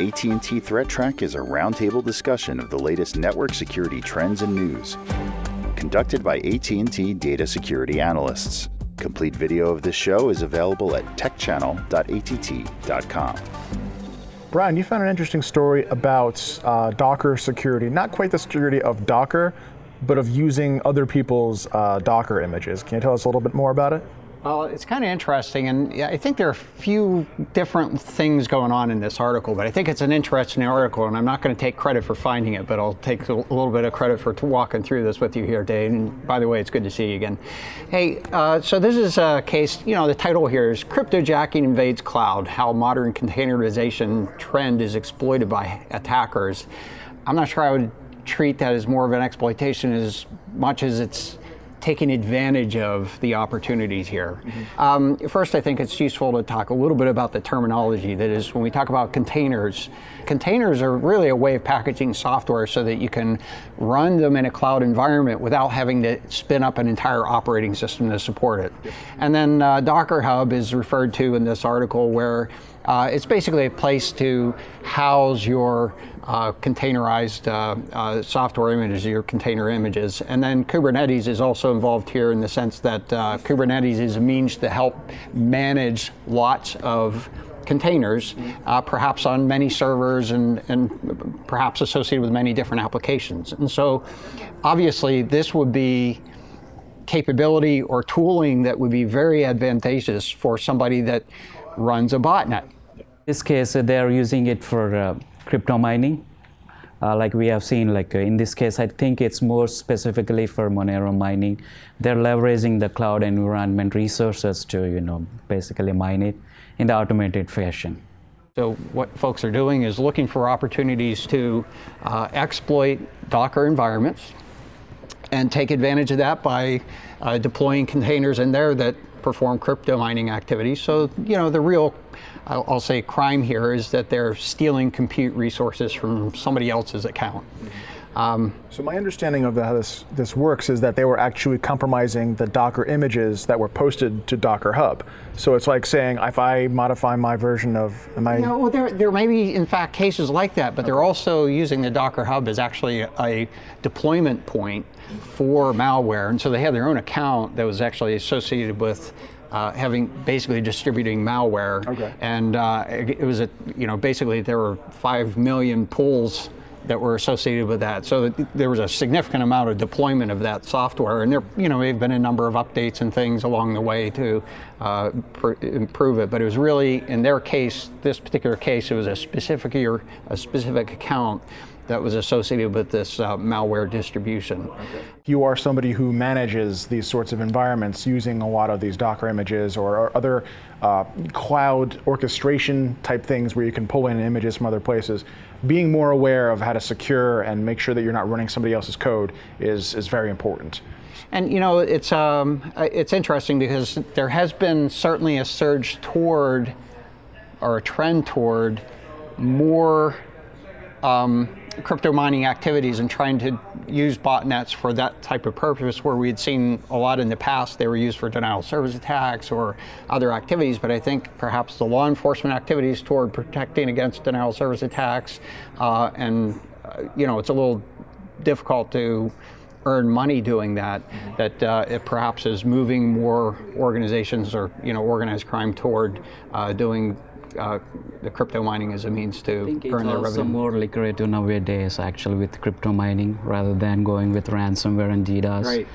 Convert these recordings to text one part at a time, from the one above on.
AT&T Threat Track is a roundtable discussion of the latest network security trends and news, conducted by AT&T data security analysts. Complete video of this show is available at techchannel.att.com. Brian, you found an interesting story about uh, Docker security. Not quite the security of Docker, but of using other people's uh, Docker images. Can you tell us a little bit more about it? Well, it's kind of interesting, and I think there are a few different things going on in this article, but I think it's an interesting article, and I'm not going to take credit for finding it, but I'll take a little bit of credit for walking through this with you here, Dave. And by the way, it's good to see you again. Hey, uh, so this is a case, you know, the title here is Cryptojacking Invades Cloud How Modern Containerization Trend is Exploited by Attackers. I'm not sure I would treat that as more of an exploitation as much as it's taking advantage of the opportunities here. Mm-hmm. Um, first, I think it's useful to talk a little bit about the terminology. That is, when we talk about containers, containers are really a way of packaging software so that you can run them in a cloud environment without having to spin up an entire operating system to support it. And then uh, Docker Hub is referred to in this article where uh, it's basically a place to house your uh, containerized uh, uh, software images, your container images. And then Kubernetes is also involved here in the sense that uh, Kubernetes is a means to help manage lots of containers, uh, perhaps on many servers and, and perhaps associated with many different applications. And so obviously this would be capability or tooling that would be very advantageous for somebody that runs a botnet. In this case, uh, they're using it for uh, crypto mining. Uh, like we have seen, like uh, in this case, I think it's more specifically for Monero mining. They're leveraging the cloud environment resources to, you know, basically mine it in the automated fashion. So what folks are doing is looking for opportunities to uh, exploit Docker environments and take advantage of that by uh, deploying containers in there that perform crypto mining activities. So, you know, the real, I'll, I'll say, crime here is that they're stealing compute resources from somebody else's account. Um, so my understanding of how this this works is that they were actually compromising the Docker images that were posted to Docker Hub. So it's like saying if I modify my version of, am I? No, well, there there may be in fact cases like that, but okay. they're also using the Docker Hub as actually a, deployment point for malware, and so they had their own account that was actually associated with uh, having basically distributing malware. Okay. And uh, it, it, was a, you know, basically there were five million pulls that were associated with that. So there was a significant amount of deployment of that software, and there, you know, have been a number of updates and things along the way to uh, pr- improve it. But it was really, in their case, this particular case, it was a specific or a specific account that was associated with this uh, malware distribution. You are somebody who manages these sorts of environments using a lot of these Docker images or, or other uh, cloud orchestration type things where you can pull in images from other places. Being more aware of how to secure and make sure that you're not running somebody else's code is, is very important. And you know, it's um, it's interesting because there has been certainly a surge toward, or a trend toward, more um, crypto mining activities and trying to use botnets for that type of purpose where we had seen a lot in the past they were used for denial of service attacks or other activities. But i think perhaps the law enforcement activities toward protecting against denial of service attacks uh, and uh, you know it's a little difficult to earn money doing that that uh, it perhaps is moving more organizations or you know organized crime toward uh, doing uh, the crypto mining as a means to earn their revenue. It's also more lucrative nowadays, actually, with crypto mining rather than going with ransomware and DDoS. Right.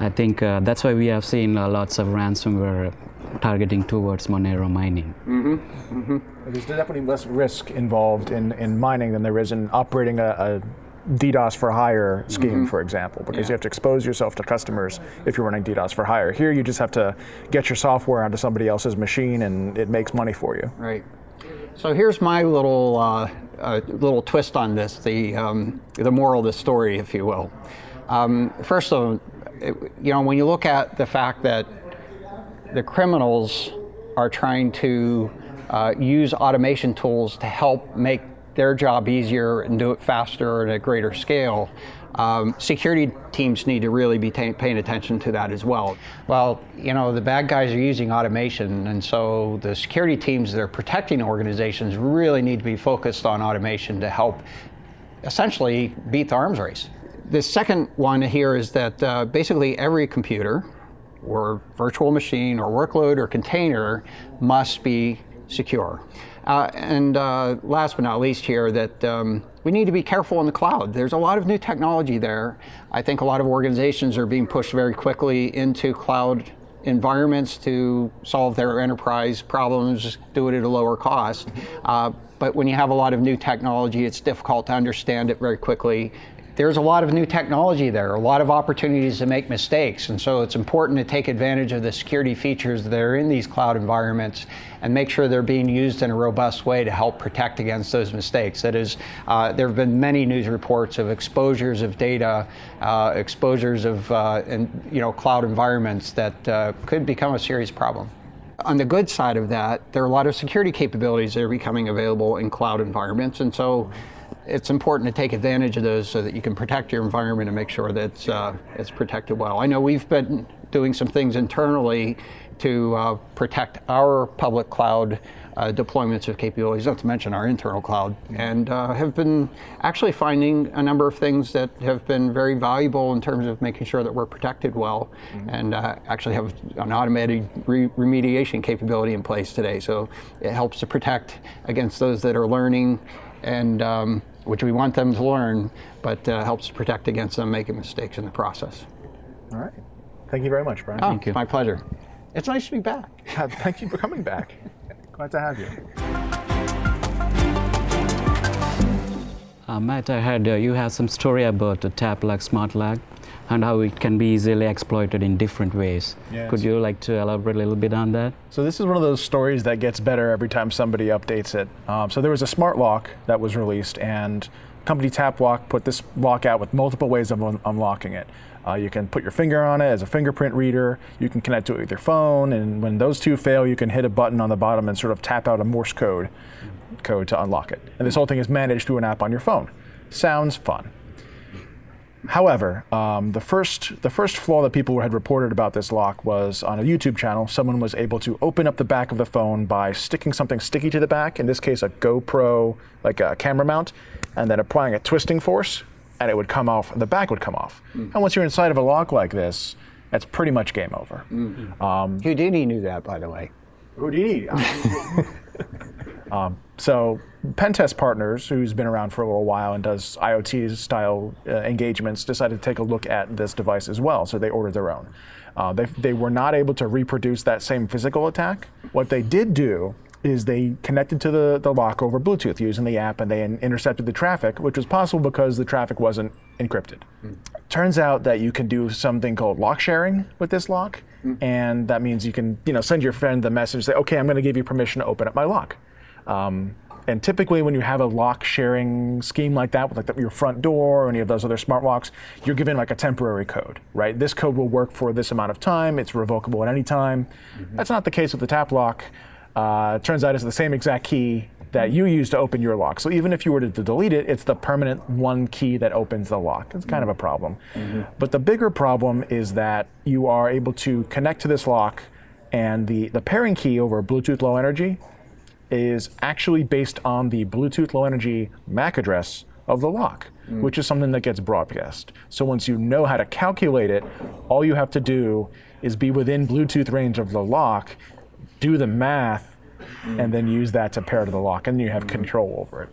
I think uh, that's why we have seen uh, lots of ransomware targeting towards Monero mining. Mm-hmm. Mm-hmm. There's definitely less risk involved in, in mining than there is in operating a, a DDoS for hire scheme, mm-hmm. for example, because yeah. you have to expose yourself to customers if you're running DDoS for hire. Here, you just have to get your software onto somebody else's machine, and it makes money for you. Right. So here's my little uh, uh, little twist on this, the um, the moral of the story, if you will. Um, first of all, it, you know, when you look at the fact that the criminals are trying to uh, use automation tools to help make their job easier and do it faster and at a greater scale. um, security teams need to really be ta- paying attention to that as well. Well, you know, the bad guys are using automation, and so the security teams that are protecting organizations really need to be focused on automation to help essentially beat the arms race. The second one here is that uh, basically every computer or virtual machine or workload or container must be secure. Uh, and uh, last but not least here that um, we need to be careful in the cloud. There's a lot of new technology there. I think a lot of organizations are being pushed very quickly into cloud environments to solve their enterprise problems, do it at a lower cost. Uh, but when you have a lot of new technology, it's difficult to understand it very quickly there's a lot of new technology there, a lot of opportunities to make mistakes. And so it's important to take advantage of the security features that are in these cloud environments and make sure they're being used in a robust way to help protect against those mistakes. That is, uh, there have been many news reports of exposures of data, uh, exposures of uh, in, you know, cloud environments that uh, could become a serious problem. On the good side of that, there are a lot of security capabilities that are becoming available in cloud environments. And so it's important to take advantage of those so that you can protect your environment and make sure that it's, uh, it's protected well. I know we've been doing some things internally to uh, protect our public cloud uh, deployments of capabilities, not to mention our internal cloud, and uh, have been actually finding a number of things that have been very valuable in terms of making sure that we're protected well, mm-hmm. and uh, actually have an automated re- remediation capability in place today. So it helps to protect against those that are learning and um, which we want them to learn, but uh, helps protect against them making mistakes in the process. All right. Thank you very much, Brian. Oh, Thank you. My pleasure. It's nice to be back. Thank you for coming back. Glad to have you. Uh, Matt, I heard uh, you have some story about the Tapplock Smart Lock and how it can be easily exploited in different ways. Could you like to elaborate a little bit on that? So this is one of those stories that gets better every time somebody updates it. Um, so there was a smart lock that was released, and company Tapplock put this lock out with multiple ways of un- unlocking it. Uh, you can put your finger on it as a fingerprint reader. You can connect to it with your phone, and when those two fail, you can hit a button on the bottom and sort of tap out a Morse code code to unlock it. And this whole thing is managed through an app on your phone. Sounds fun. However, um, the first the first flaw that people had reported about this lock was on a YouTube channel. Someone was able to open up the back of the phone by sticking something sticky to the back. In this case, a GoPro, like a camera mount, and then applying a twisting force, and it would come off. The back would come off. Mm-hmm. And once you're inside of a lock like this, that's pretty much game over. Mm-hmm. Um, Houdini knew that, by the way. Houdini. um, so Pentest Partners, who's been around for a little while and does IoT style uh, engagements, decided to take a look at this device as well. So they ordered their own. Uh, they, they were not able to reproduce that same physical attack. What they did do is they connected to the, the lock over Bluetooth using the app and they intercepted the traffic, which was possible because the traffic wasn't encrypted. Mm. Turns out that you can do something called lock sharing with this lock, mm. and that means you can you know send your friend the message, say, okay, I'm going to give you permission to open up my lock. Um, and typically, when you have a lock sharing scheme like that, with like the, your front door or any of those other smart locks, you're given like a temporary code, right? This code will work for this amount of time. It's revocable at any time. Mm-hmm. That's not the case with the Tapplock. Uh, turns out it's the same exact key that you use to open your lock. So even if you were to, to delete it, it's the permanent one key that opens the lock. It's kind mm-hmm. of a problem. Mm-hmm. But the bigger problem is that you are able to connect to this lock, and the, the pairing key over Bluetooth Low Energy is actually based on the Bluetooth Low Energy MAC address of the lock, mm. which is something that gets broadcast. So once you know how to calculate it, all you have to do is be within Bluetooth range of the lock, do the math, mm. and then use that to pair to the lock, and you have mm. control over it.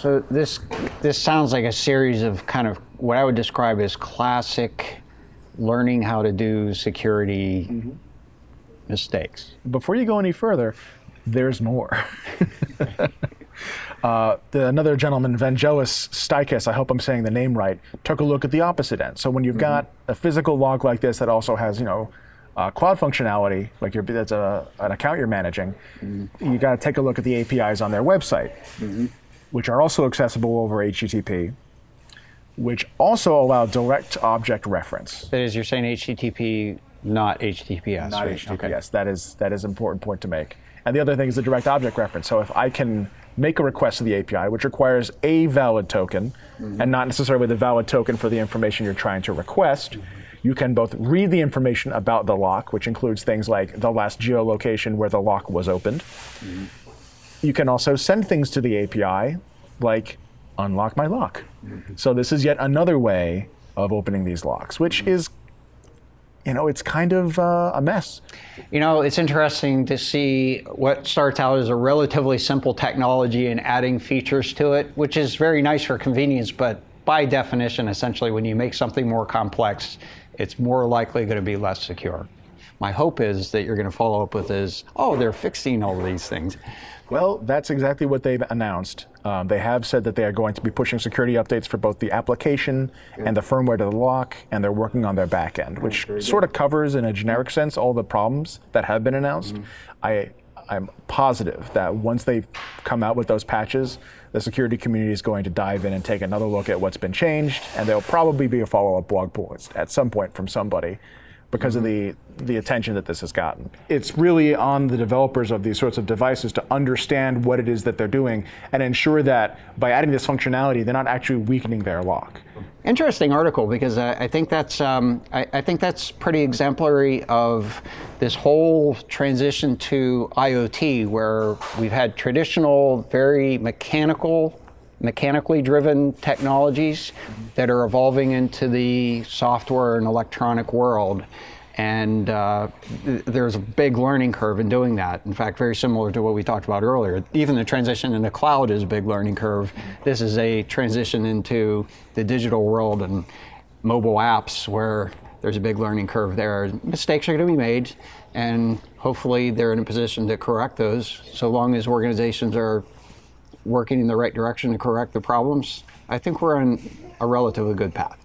So this this sounds like a series of kind of what I would describe as classic learning how to do security mm-hmm. mistakes. Before you go any further, there's more. uh, the, another gentleman, Vangelis Stykas, I hope I'm saying the name right, took a look at the opposite end. So when you've mm-hmm. got a physical log like this that also has, you know, uh, cloud functionality, like you that's a, an account you're managing, mm-hmm. you got to take a look at the APIs on their website, mm-hmm. which are also accessible over HTTP, which also allow direct object reference. That is, you're saying HTTP, not HTTPS. Not right? HTTPS. Okay. That is that is an important point to make. And the other thing is the direct object reference. So if I can make a request to the API, which requires a valid token and not necessarily the valid token for the information you're trying to request. You can both read the information about the lock, which includes things like the last geolocation where the lock was opened. You can also send things to the API, like unlock my lock. So this is yet another way of opening these locks, which is, you know, it's kind of uh, a mess. You know, it's interesting to see what starts out as a relatively simple technology and adding features to it, which is very nice for convenience, but by definition, essentially, when you make something more complex, it's more likely going to be less secure. My hope is that you're going to follow up with is, oh, they're fixing all these things. Well, that's exactly what they've announced. Um, they have said that they are going to be pushing security updates for both the application and the firmware to the lock, and they're working on their back end, which sort of covers, in a generic sense, all the problems that have been announced. I, I'm positive that once they come out with those patches, the security community is going to dive in and take another look at what's been changed, and there'll probably be a follow-up blog post at some point from somebody because of the the attention that this has gotten. It's really on the developers of these sorts of devices to understand what it is that they're doing and ensure that by adding this functionality, they're not actually weakening their lock. Interesting article because I, I think that's um, I, I think that's pretty exemplary of this whole transition to IoT, where we've had traditional, very mechanical, mechanically driven technologies that are evolving into the software and electronic world. And uh, th- there's a big learning curve in doing that. In fact, very similar to what we talked about earlier. Even the transition in the cloud is a big learning curve. This is a transition into the digital world and mobile apps where there's a big learning curve there. Mistakes are going to be made, and hopefully they're in a position to correct those so long as organizations are working in the right direction to correct the problems. I think we're on a relatively good path.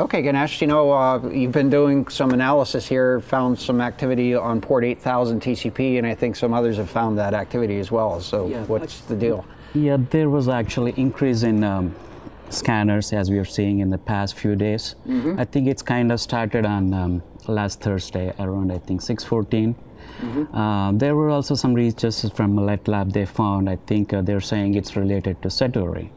Okay, Ganesh, you know, uh, you've been doing some analysis here, found some activity on port 8000 TCP, and I think some others have found that activity as well. So, Yeah. what's the deal? Yeah, there was actually increase in um, scanners as we are seeing in the past few days. I think it's kind of started on um, last Thursday around I think 6:14. Uh, there were also some researchers from Millet Lab. They found I think uh, they're saying it's related to Satori.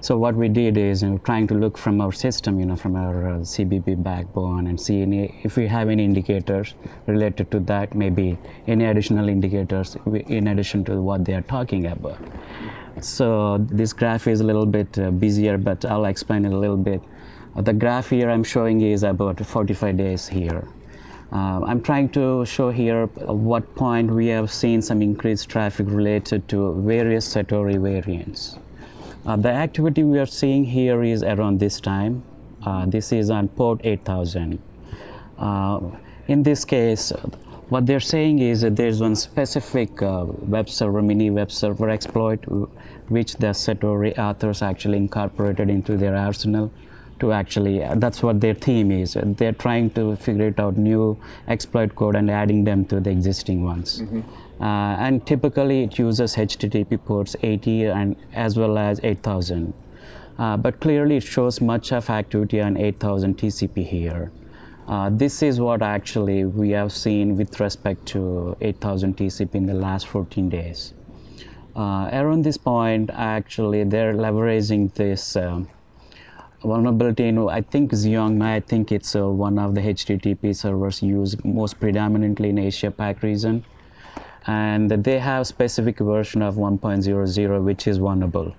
So what we did is you know, trying to look from our system, you know, from our uh, CBP backbone and see any, if we have any indicators related to that, maybe any additional indicators in addition to what they are talking about. So this graph is a little bit uh, busier, but I'll explain it a little bit. Uh, the graph here I'm showing is about 45 days here. Uh, I'm trying to show here what point we have seen some increased traffic related to various Satori variants. Uh, the activity we are seeing here is around this time. Uh, this is on port 8000. Uh, in this case, what they're saying is that there's one specific uh, web server, mini web server exploit, which the Satori authors actually incorporated into their arsenal to actually, uh, that's what their theme is. They're trying to figure it out new exploit code and adding them to the existing ones. Uh, and typically it uses HTTP ports 80 and as well as 8000. Uh, but clearly it shows much of activity on 8000 TCP here. Uh, this is what actually we have seen with respect to 8000 TCP in the last 14 days. Uh, around this point, actually, they're leveraging this um, vulnerability in, I think, Xiongmai, I think it's uh, one of the HTTP servers used most predominantly in Asia Pac region. And they have specific version of 1.00, which is vulnerable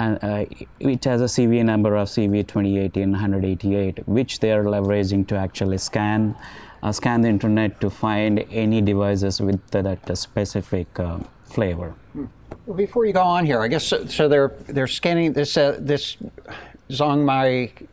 and uh, which has a CV number of CV 2018 188, which they are leveraging to actually scan uh, scan the internet to find any devices with that specific uh, flavor. Well, Before you go on here, I guess so, so they're they're scanning this uh, this Xiongmai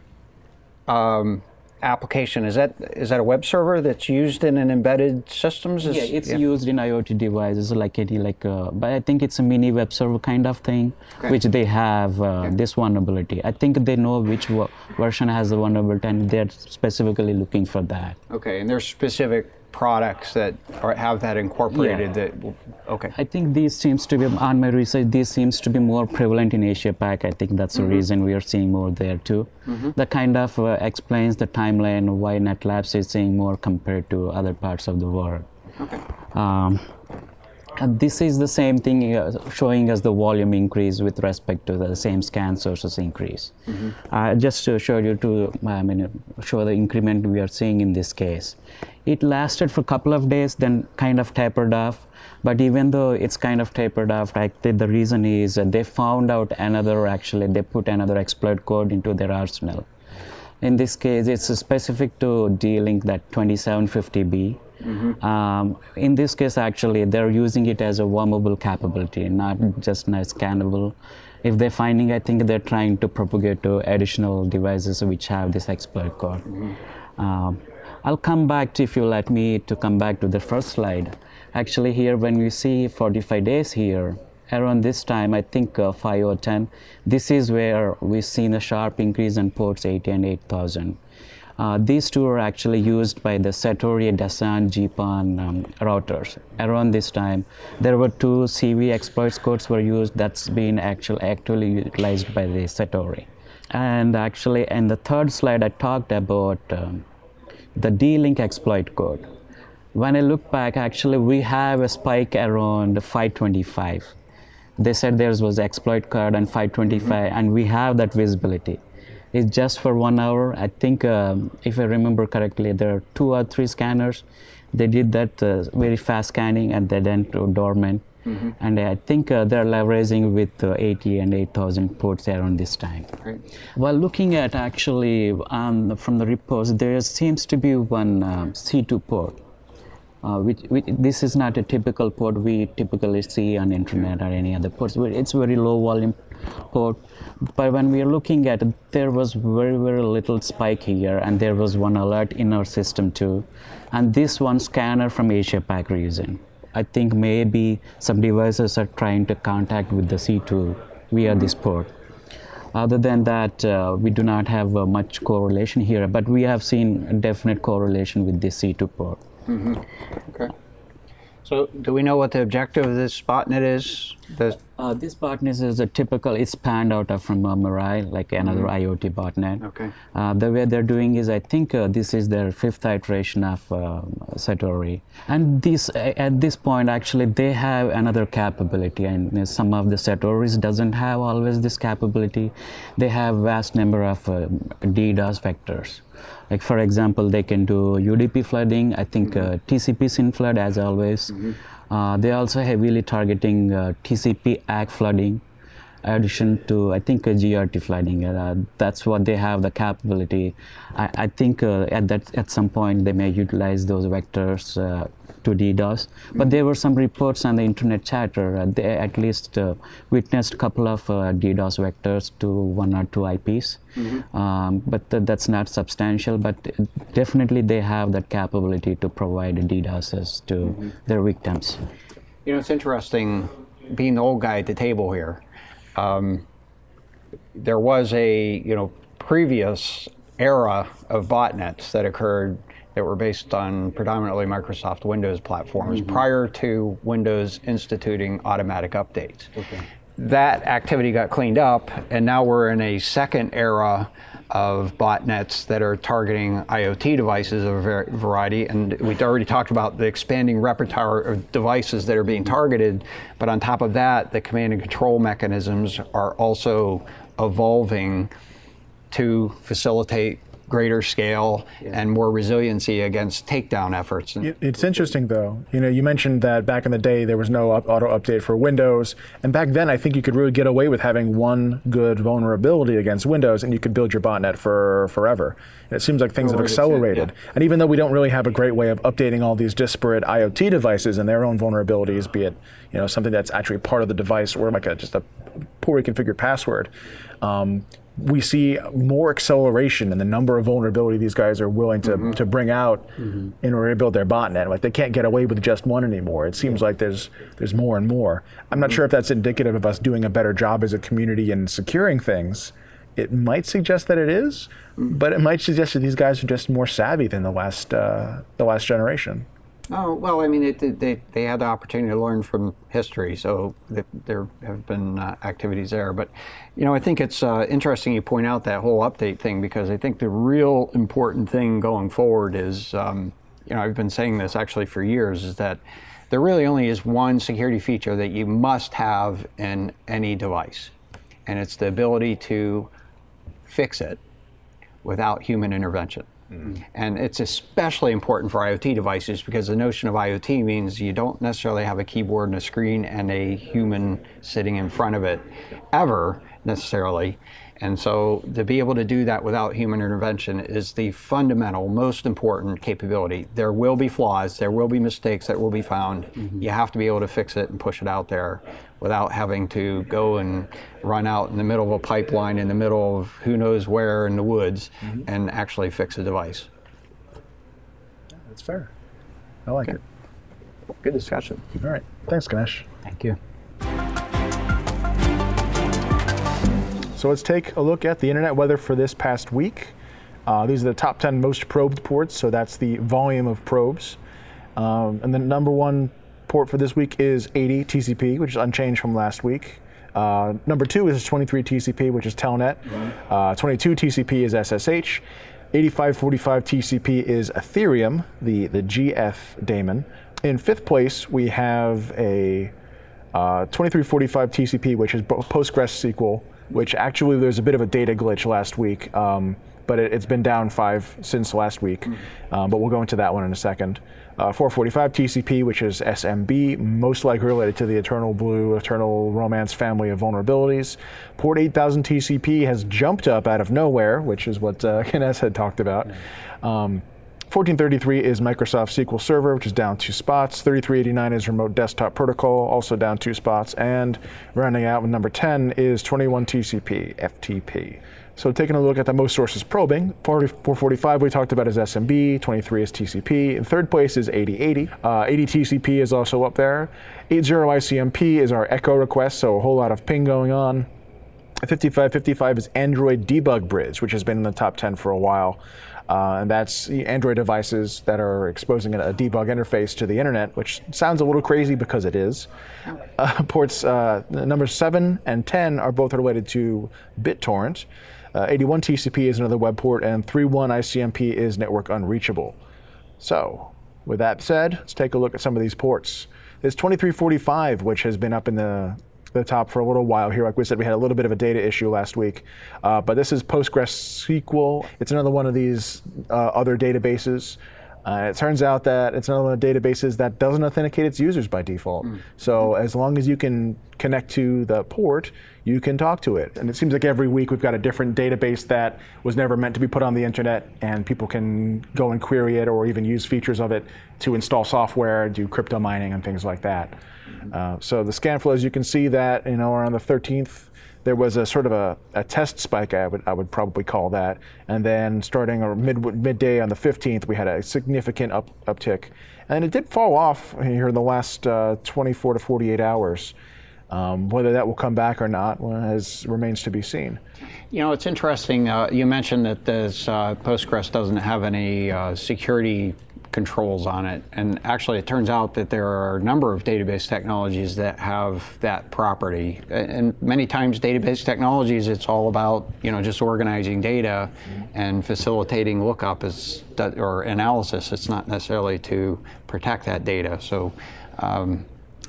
um, application. Is that is that a web server that's used in an embedded systems? Is- Yeah, it's used in IoT devices like any like, uh, but I think it's a mini web server kind of thing, Okay. which they have uh, this vulnerability. I think they know which w- version has the vulnerability, and they're specifically looking for that. Okay, and there's specific products that are, have that incorporated. Yeah. That okay. I think these seems to be on my research. This seems to be more prevalent in Asia Pac. I think that's the reason we are seeing more there too. That kind of uh, explains the timeline why NetLabs is seeing more compared to other parts of the world. Okay. Um, And this is the same thing uh, showing us the volume increase with respect to the same scan sources increase. Mm-hmm. Uh, just to show you to, I mean, show the increment we are seeing in this case. It lasted for a couple of days, then kind of tapered off. But even though it's kind of tapered off, I think the reason is they found out another, actually, they put another exploit code into their arsenal. In this case, it's specific to D-Link that 2750B Mm-hmm. Um, in this case, actually, they're using it as a wormable capability, not just nice scannable. If they're finding, I think they're trying to propagate to additional devices which have this exploit code. Mm-hmm. Um, I'll come back to, if you let me, to come back to the first slide. Actually, here, when we see 45 days here, around this time, I think uh, 5 or 10, this is where we've seen a sharp increase in ports 80 and 8000. Uh, these two are actually used by the Satori Dasan GPON um, routers. Around this time, there were two CV exploits codes were used that's been actually actually utilized by the Satori. And actually, in the third slide, I talked about um, the D-Link exploit code. When I look back, actually, we have a spike around 525. They said there was exploit code and 525, mm-hmm. and we have that visibility is just for one hour. I think, um, if I remember correctly, there are two or three scanners. They did that uh, very fast scanning and they went to dormant. Mm-hmm. And I think uh, they're leveraging with uh, 80 and 8,000 ports around this time. Right. While looking at actually um, from the reports, there seems to be one um, C2 port. Uh, which, which, this is not a typical port we typically see on internet or any other ports. It's very low volume port but when we are looking at it, there was very, very little spike here, and there was one alert in our system too. And this one scanner from Asia Pac region. I think maybe some devices are trying to contact with the C2 via this port. Other than that, uh, we do not have uh, much correlation here, but we have seen a definite correlation with the C2 port. Mm-hmm. Okay. So, do we know what the objective of this botnet is? The uh, this botnet is a typical. It's panned out of from uh, Mirai, like another mm-hmm. IoT botnet. Okay. Uh, the way they're doing is, I think uh, this is their fifth iteration of uh, Satori, and this at this point actually they have another capability, and some of the Satoris doesn't have always this capability. They have vast number of uh, DDoS vectors. Like for example, they can do UDP flooding. I think uh, TCP SYN flood as always. Mm-hmm. Uh, they also heavily targeting uh, TCP ACK flooding addition to I think a GRE flooding. Uh, that's what they have the capability. I, I think uh, at that at some point they may utilize those vectors uh, to DDoS. But there were some reports on the internet chatter. Uh, they at least uh, witnessed a couple of uh, DDoS vectors to one or two IPs. Mm-hmm. Um, but th- that's not substantial. But definitely they have that capability to provide DDoSes to mm-hmm. their victims. You know, it's interesting being the old guy at the table here. Um, there was a you know previous era of botnets that occurred that were based on predominantly Microsoft Windows platforms mm-hmm. prior to Windows instituting automatic updates. Okay. That activity got cleaned up, and now we're in a second era of botnets that are targeting IoT devices of a variety. And we've already talked about the expanding repertoire of devices that are being targeted. But on top of that, the command and control mechanisms are also evolving to facilitate greater scale yeah. and more resiliency against takedown efforts. It's interesting though. You know, you mentioned that back in the day there was no up- auto update for Windows, and back then I think you could really get away with having one good vulnerability against Windows, and you could build your botnet for forever. And it seems like things have accelerated. Yeah. And even though we don't really have a great way of updating all these disparate IoT devices and their own vulnerabilities, be it you know something that's actually part of the device or like a, just a poorly configured password. Um, we see more acceleration in the number of vulnerability these guys are willing to, mm-hmm. to bring out mm-hmm. in order to build their botnet. Like they can't get away with just one anymore. It seems yeah. like there's there's more and more. I'm not mm-hmm. sure if that's indicative of us doing a better job as a community in securing things. It might suggest that it is, mm-hmm. but it might suggest that these guys are just more savvy than the last uh, the last generation. Oh well, I mean, it, they they had the opportunity to learn from history, so there have been uh, activities there. But you know, I think it's uh, interesting you point out that whole update thing because I think the real important thing going forward is, um, you know, I've been saying this actually for years, is that there really only is one security feature that you must have in any device, and it's the ability to fix it without human intervention. Mm-hmm. And it's especially important for IoT devices because the notion of IoT means you don't necessarily have a keyboard and a screen and a human sitting in front of it ever necessarily. And so to be able to do that without human intervention is the fundamental, most important capability. There will be flaws, there will be mistakes that will be found. Mm-hmm. You have to be able to fix it and push it out there without having to go and run out in the middle of a pipeline in the middle of who knows where in the woods mm-hmm. and actually fix a device. That's fair. I like okay. it. Good discussion. All right. Thanks, Ganesh. Thank you. So let's take a look at the internet weather for this past week. Uh, these are the top 10 most probed ports, so that's the volume of probes. Um, and the number one port for this week is 80 TCP, which is unchanged from last week. Uh, number two is 23 TCP, which is Telnet. Uh, 22 TCP is SSH. 8545 TCP is Ethereum, the, the Geth daemon. In fifth place, we have a uh, 2345 TCP, which is PostgreSQL which actually there's a bit of a data glitch last week, um, but it, has been down five since last week. Mm-hmm. Um, but we'll go into that one in a second. Uh, 445 TCP, which is SMB, most likely related to the Eternal Blue, Eternal Romance family of vulnerabilities. Port 8000 TCP has jumped up out of nowhere, which is what uh, had talked about. Um, 1433 is Microsoft SQL Server, which is down two spots. 3389 is Remote Desktop Protocol, also down two spots. And rounding out with number 10 is 21 TCP, FTP. So taking a look at the most sources probing, 445 we talked about is SMB, 23 is TCP. In third place is 8080. Uh, 80 TCP is also up there. 80 ICMP is our echo request, so a whole lot of ping going on. 5555 is Android Debug Bridge, which has been in the top 10 for a while. Uh, and that's Android devices that are exposing a, debug interface to the internet, which sounds a little crazy because it is. Uh, ports uh, number 7 and 10 are both related to BitTorrent. Uh, 81 TCP is another web port, and 31 ICMP is network unreachable. So, with that said, let's take a look at some of these ports. There's 2345, which has been up in the the top for a little while here. Like we said, we had a little bit of a data issue last week, uh, but this is PostgreSQL. It's another one of these uh, other databases. Uh, it turns out that it's another one of the databases that doesn't authenticate its users by default. Mm. So as long as you can connect to the port, you can talk to it. And it seems like every week we've got a different database that was never meant to be put on the internet, and people can go and query it or even use features of it to install software, do crypto mining, and things like that. Uh, so the scan flows, you can see that you know around the 13th, there was a sort of a, a test spike, I would, I would probably call that. And then starting mid, midday on the 15th, we had a significant up, uptick. And it did fall off here in the last uh, 24 to 48 hours. Um, whether that will come back or not well, has, remains to be seen. You know, it's interesting. Uh, you mentioned that this uh, Postgres doesn't have any uh, security controls on it. And actually, it turns out that there are a number of database technologies that have that property. And many times, database technologies, it's all about you know just organizing data and facilitating lookup is, or analysis. It's not necessarily to protect that data. So. Um,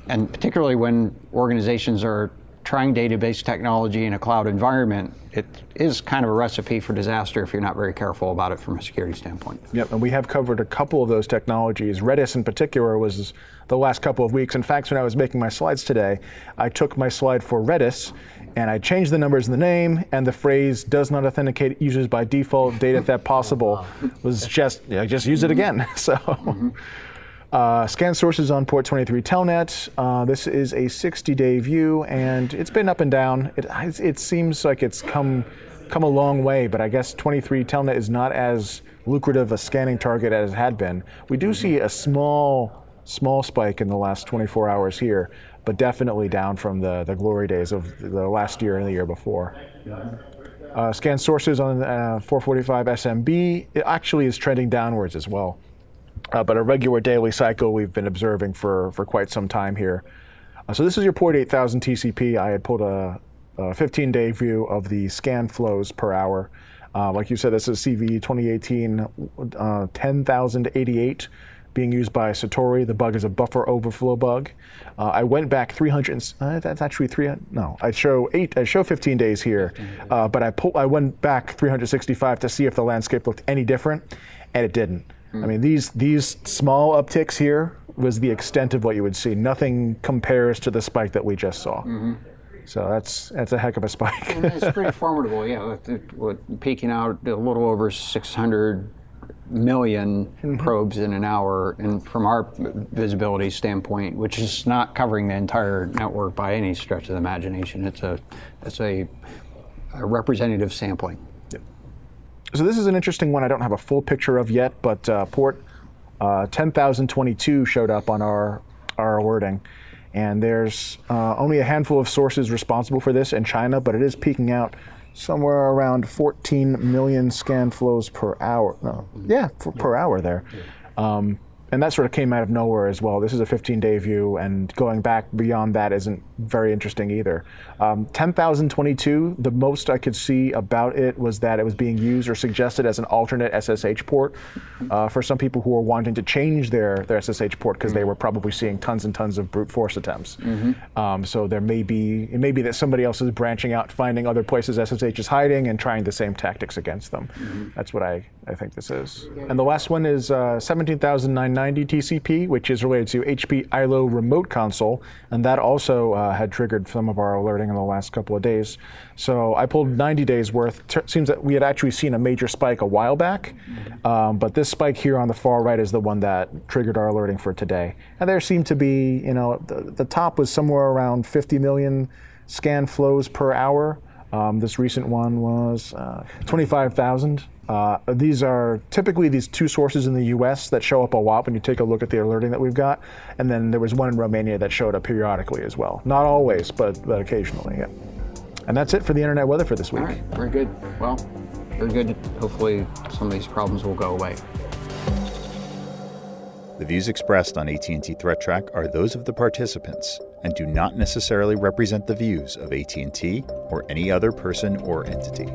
and particularly when organizations are trying database technology in a cloud environment, it is kind of a recipe for disaster if you're not very careful about it from a security standpoint. Yep, and we have covered a couple of those technologies. Redis in particular was the last couple of weeks. In fact, when I was making my slides today, I took my slide for Redis and I changed the numbers in the name and the phrase does not authenticate users by default, data theft possible was just, yeah, just use it again. so. Mm-hmm. Uh, scan sources on port 23 Telnet. Uh, this is a 60-day view, and it's been up and down. It, it seems like it's come come a long way, but I guess 23 Telnet is not as lucrative a scanning target as it had been. We do see a small small spike in the last 24 hours here, but definitely down from the, the glory days of the last year and the year before. Uh, scan sources on uh, 445 SMB it actually is trending downwards as well uh, but a regular daily cycle we've been observing for, for quite some time here. Uh, so this is your port 8000 TCP. I had pulled a, 15 day view of the scan flows per hour. Uh, like you said, this is CV 2018 uh, 10,088 being used by Satori. The bug is a buffer overflow bug. Uh, I went back 300. Uh, that's actually three. No, I show eight. I show 15 days here, uh, but I pull. I went back 365 to see if the landscape looked any different, and it didn't. I mean, these these small upticks here was the extent of what you would see. Nothing compares to the spike that we just saw. So that's that's a heck of a spike. it's pretty formidable, yeah. It, it, what, peaking out a little over 600 million Mm-hmm. probes in an hour, and from our visibility standpoint, which is not covering the entire network by any stretch of the imagination, it's a it's a, a representative sampling. So this is an interesting one. I don't have a full picture of yet, but uh, port uh, 10,022 showed up on our our alerting, and there's uh, only a handful of sources responsible for this in China, but it is peaking out somewhere around 14 million scan flows per hour. No, yeah, for, per hour there. Um, and that sort of came out of nowhere as well. This is a 15-day view, and going back beyond that isn't very interesting either. Um, 10,022, the most I could see about it was that it was being used or suggested as an alternate SSH port uh, for some people who were wanting to change their, their SSH port because they were probably seeing tons and tons of brute force attempts. Um, so there may be it may be that somebody else is branching out, finding other places SSH is hiding, and trying the same tactics against them. That's what I, I think this is. And the last one is uh, 17,990 TCP, which is related to HP ILO remote console, and that also uh, had triggered some of our alerting in the last couple of days. So I pulled 90 days worth. Seems that we had actually seen a major spike a while back, um, but this spike here on the far right is the one that triggered our alerting for today. And there seemed to be, you know, the, the top was somewhere around 50 million scan flows per hour. Um, this recent one was uh, 25,000. Uh, these are typically these two sources in the U.S. that show up a lot when you take a look at the alerting that we've got, and then there was one in Romania that showed up periodically as well. Not always, but but occasionally. Yeah. And that's it for the internet weather for this week. All right, very good. Well, very good. Hopefully, some of these problems will go away. The views expressed on AT&T Threat Track are those of the participants and do not necessarily represent the views of AT&T or any other person or entity.